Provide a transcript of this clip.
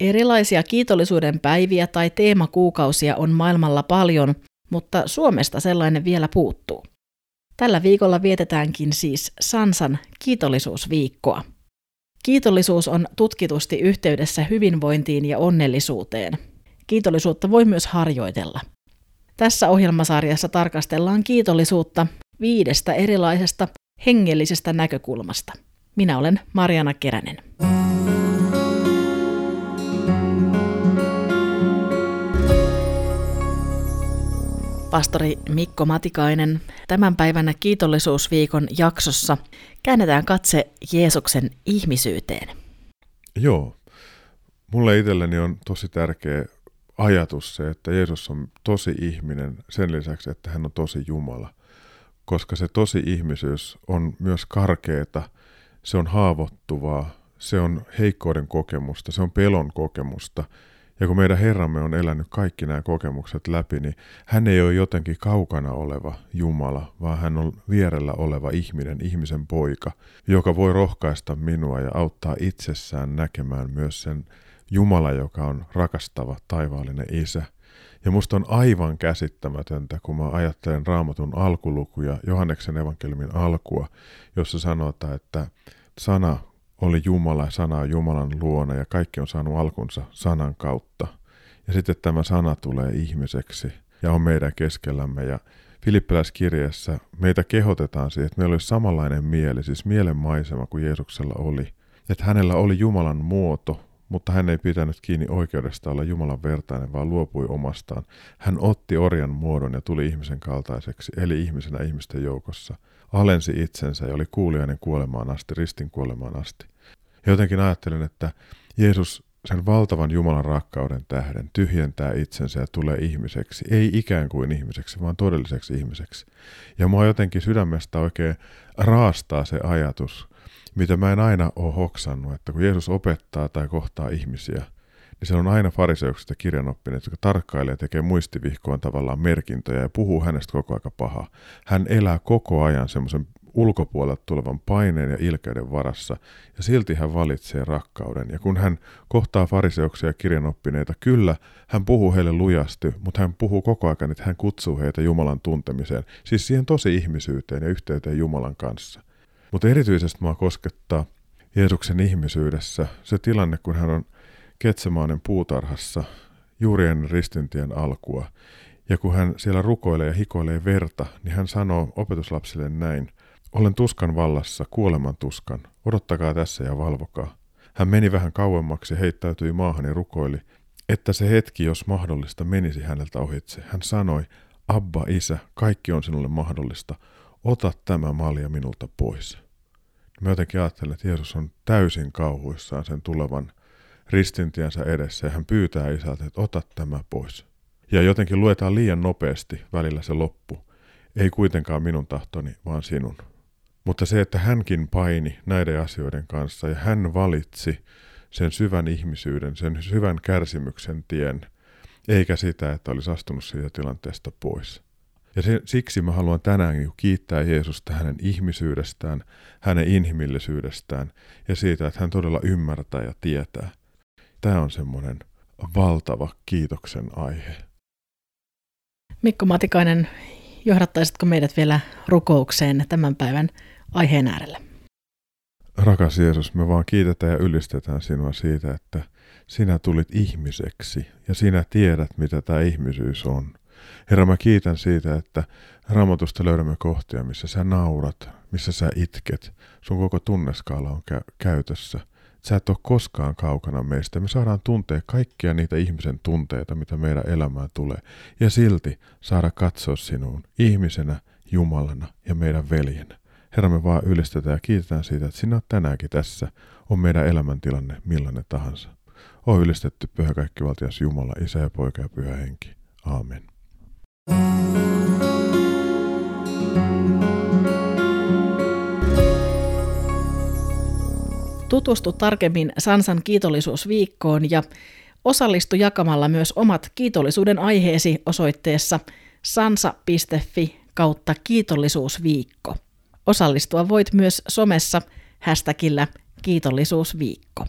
Erilaisia kiitollisuuden päiviä tai teemakuukausia on maailmalla paljon, mutta Suomesta sellainen vielä puuttuu. Tällä viikolla vietetäänkin siis Sansan kiitollisuusviikkoa. Kiitollisuus on tutkitusti yhteydessä hyvinvointiin ja onnellisuuteen. Kiitollisuutta voi myös harjoitella. Tässä ohjelmasarjassa tarkastellaan kiitollisuutta viidestä erilaisesta hengellisestä näkökulmasta. Minä olen Mariana Keränen. Pastori Mikko Matikainen, tämän päivänä kiitollisuusviikon jaksossa käännetään katse Jeesuksen ihmisyyteen. Joo, mulle itselleni on tosi tärkeä ajatus se, että Jeesus on tosi ihminen sen lisäksi, että hän on tosi Jumala. Koska se tosi ihmisyys on myös karkeeta, se on haavoittuvaa, se on heikkouden kokemusta, se on pelon kokemusta – ja kun meidän Herramme on elänyt kaikki nämä kokemukset läpi, niin hän ei ole jotenkin kaukana oleva Jumala, vaan hän on vierellä oleva ihminen, ihmisen poika, joka voi rohkaista minua ja auttaa itsessään näkemään myös sen Jumala, joka on rakastava taivaallinen isä. Ja musta on aivan käsittämätöntä, kun mä ajattelen raamatun alkulukuja, Johanneksen evankeliumin alkua, jossa sanotaan, että sana oli Jumala ja sana on Jumalan luona ja kaikki on saanut alkunsa sanan kautta. Ja sitten tämä sana tulee ihmiseksi ja on meidän keskellämme ja Filippiläiskirjassa meitä kehotetaan siihen, että meillä olisi samanlainen mieli, siis mielenmaisema kuin Jeesuksella oli. Että hänellä oli Jumalan muoto, mutta hän ei pitänyt kiinni oikeudesta olla Jumalan vertainen, vaan luopui omastaan. Hän otti orjan muodon ja tuli ihmisen kaltaiseksi, eli ihmisenä ihmisten joukossa. Alensi itsensä ja oli kuulijainen kuolemaan asti, ristin kuolemaan asti. Jotenkin ajattelen, että Jeesus sen valtavan Jumalan rakkauden tähden tyhjentää itsensä ja tulee ihmiseksi. Ei ikään kuin ihmiseksi, vaan todelliseksi ihmiseksi. Ja mua jotenkin sydämestä oikein raastaa se ajatus, mitä mä en aina ole hoksannut, että kun Jeesus opettaa tai kohtaa ihmisiä, niin se on aina fariseukset ja kirjanoppineet, jotka tarkkailee ja tekee muistivihkoon tavallaan merkintöjä ja puhuu hänestä koko aika paha. Hän elää koko ajan semmoisen ulkopuolelta tulevan paineen ja ilkeyden varassa, ja silti hän valitsee rakkauden. Ja kun hän kohtaa fariseuksia ja kirjanoppineita, kyllä, hän puhuu heille lujasti, mutta hän puhuu koko ajan, että hän kutsuu heitä Jumalan tuntemiseen, siis siihen tosi ihmisyyteen ja yhteyteen Jumalan kanssa. Mutta erityisesti mua koskettaa Jeesuksen ihmisyydessä se tilanne, kun hän on Ketsemaanen puutarhassa juuri ennen ristintien alkua. Ja kun hän siellä rukoilee ja hikoilee verta, niin hän sanoo opetuslapsille näin. Olen tuskan vallassa, kuoleman tuskan. Odottakaa tässä ja valvokaa. Hän meni vähän kauemmaksi, heittäytyi maahan ja rukoili, että se hetki, jos mahdollista, menisi häneltä ohitse. Hän sanoi, Abba, isä, kaikki on sinulle mahdollista. Ota tämä malja minulta pois. Mä jotenkin ajattelen, että Jeesus on täysin kauhuissaan sen tulevan ristintiensä edessä ja hän pyytää isältä, että ota tämä pois. Ja jotenkin luetaan liian nopeasti välillä se loppu. Ei kuitenkaan minun tahtoni, vaan sinun. Mutta se, että hänkin paini näiden asioiden kanssa ja hän valitsi sen syvän ihmisyyden, sen syvän kärsimyksen tien, eikä sitä, että olisi astunut siitä tilanteesta pois. Ja siksi mä haluan tänään kiittää Jeesusta hänen ihmisyydestään, hänen inhimillisyydestään ja siitä, että hän todella ymmärtää ja tietää. Tämä on semmoinen valtava kiitoksen aihe. Mikko Matikainen, johdattaisitko meidät vielä rukoukseen tämän päivän aiheen äärelle. Rakas Jeesus, me vaan kiitetään ja ylistetään sinua siitä, että sinä tulit ihmiseksi ja sinä tiedät, mitä tämä ihmisyys on. Herra, mä kiitän siitä, että raamatusta löydämme kohtia, missä sä naurat, missä sä itket. Sun koko tunneskaala on kä- käytössä. Sä et ole koskaan kaukana meistä. Me saadaan tuntea kaikkia niitä ihmisen tunteita, mitä meidän elämään tulee. Ja silti saada katsoa sinuun ihmisenä, Jumalana ja meidän veljenä. Herra, me vaan ylistetään ja kiitetään siitä, että sinä olet tänäänkin tässä. On meidän elämäntilanne millainen tahansa. On ylistetty Pyhä Kaikkivaltias Jumala, Isä ja Poika ja Pyhä Henki. Aamen. Tutustu tarkemmin Sansan kiitollisuusviikkoon ja osallistu jakamalla myös omat kiitollisuuden aiheesi osoitteessa sansa.fi kautta kiitollisuusviikko. Osallistua voit myös somessa hashtagillä kiitollisuusviikko.